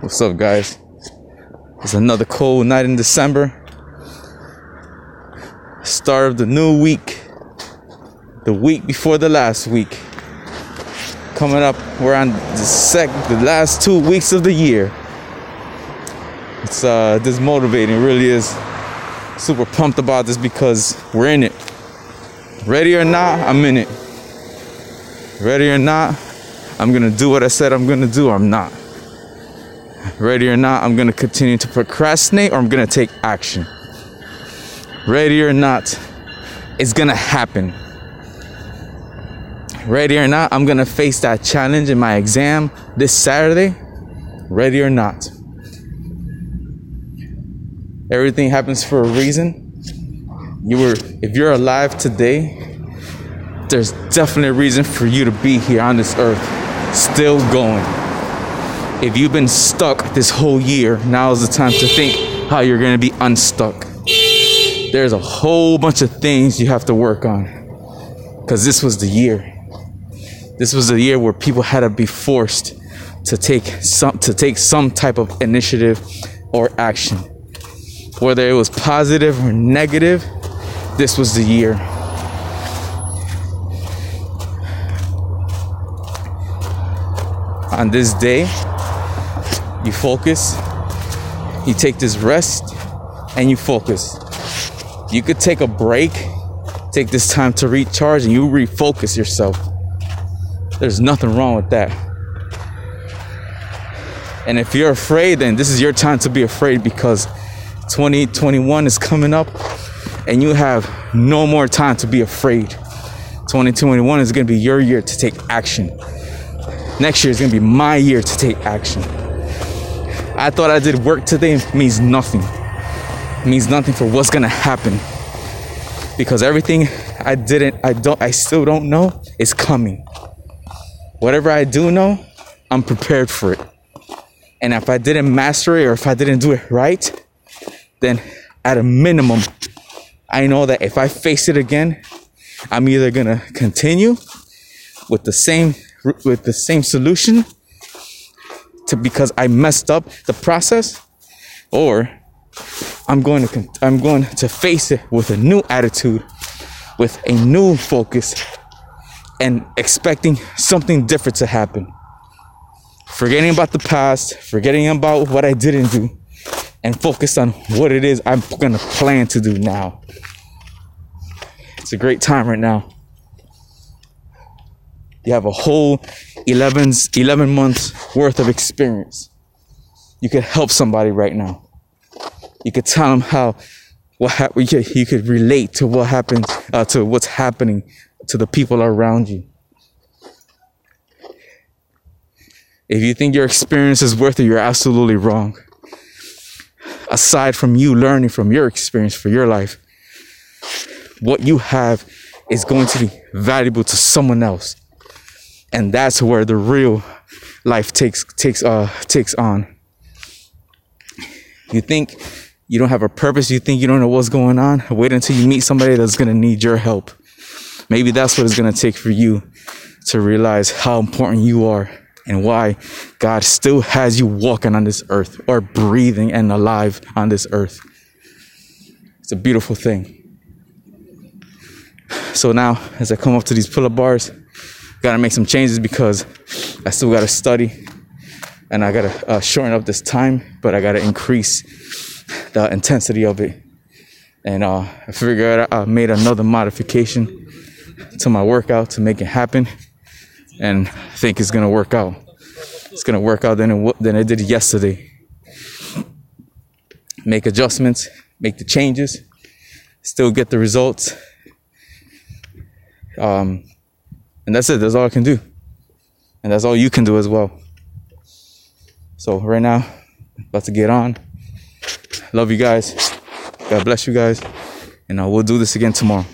What's up, guys? It's another cold night in December. Start of the new week. The week before the last week. Coming up, we're on the sec the last two weeks of the year. It's uh this motivating, really is. Super pumped about this because we're in it. Ready or not, I'm in it. Ready or not, I'm gonna do what I said I'm gonna do, or I'm not. Ready or not, I'm gonna continue to procrastinate or I'm gonna take action. Ready or not, it's gonna happen. Ready or not, I'm gonna face that challenge in my exam this Saturday. Ready or not. Everything happens for a reason. You were, if you're alive today, there's definitely a reason for you to be here on this earth, still going. If you've been stuck this whole year, now is the time to think how you're gonna be unstuck. There's a whole bunch of things you have to work on. Cause this was the year. This was the year where people had to be forced to take some to take some type of initiative or action. Whether it was positive or negative, this was the year. On this day, you focus, you take this rest, and you focus. You could take a break, take this time to recharge, and you refocus yourself. There's nothing wrong with that. And if you're afraid, then this is your time to be afraid because 2021 is coming up and you have no more time to be afraid. 2021 is going to be your year to take action. Next year is going to be my year to take action. I thought I did work today means nothing. It means nothing for what's to happen. Because everything I didn't I don't I still don't know is coming. Whatever I do know, I'm prepared for it. And if I didn't master it or if I didn't do it right, then at a minimum, I know that if I face it again, I'm either gonna continue with the same with the same solution to because I messed up the process, or I'm going to I'm going to face it with a new attitude, with a new focus, and expecting something different to happen. Forgetting about the past, forgetting about what I didn't do, and focus on what it is I'm gonna plan to do now. It's a great time right now. You have a whole 11, 11 months worth of experience. You could help somebody right now. You could tell them how what hap- you, could, you could relate to what happens uh, to what's happening to the people around you. If you think your experience is worth it, you're absolutely wrong. Aside from you learning from your experience for your life, what you have is going to be valuable to someone else. And that's where the real life takes takes uh takes on. You think you don't have a purpose, you think you don't know what's going on, wait until you meet somebody that's gonna need your help. Maybe that's what it's gonna take for you to realize how important you are and why God still has you walking on this earth or breathing and alive on this earth. It's a beautiful thing. So now, as I come up to these pull up bars, gotta make some changes because I still gotta study and I gotta uh, shorten up this time, but I gotta increase the intensity of it. And uh, I figured I made another modification to my workout to make it happen, and I think it's gonna work out. It's gonna work out than it, than it did yesterday. Make adjustments, make the changes, still get the results. Um, and that's it. That's all I can do. And that's all you can do as well. So right now, about to get on. Love you guys. God bless you guys. And uh, we'll do this again tomorrow.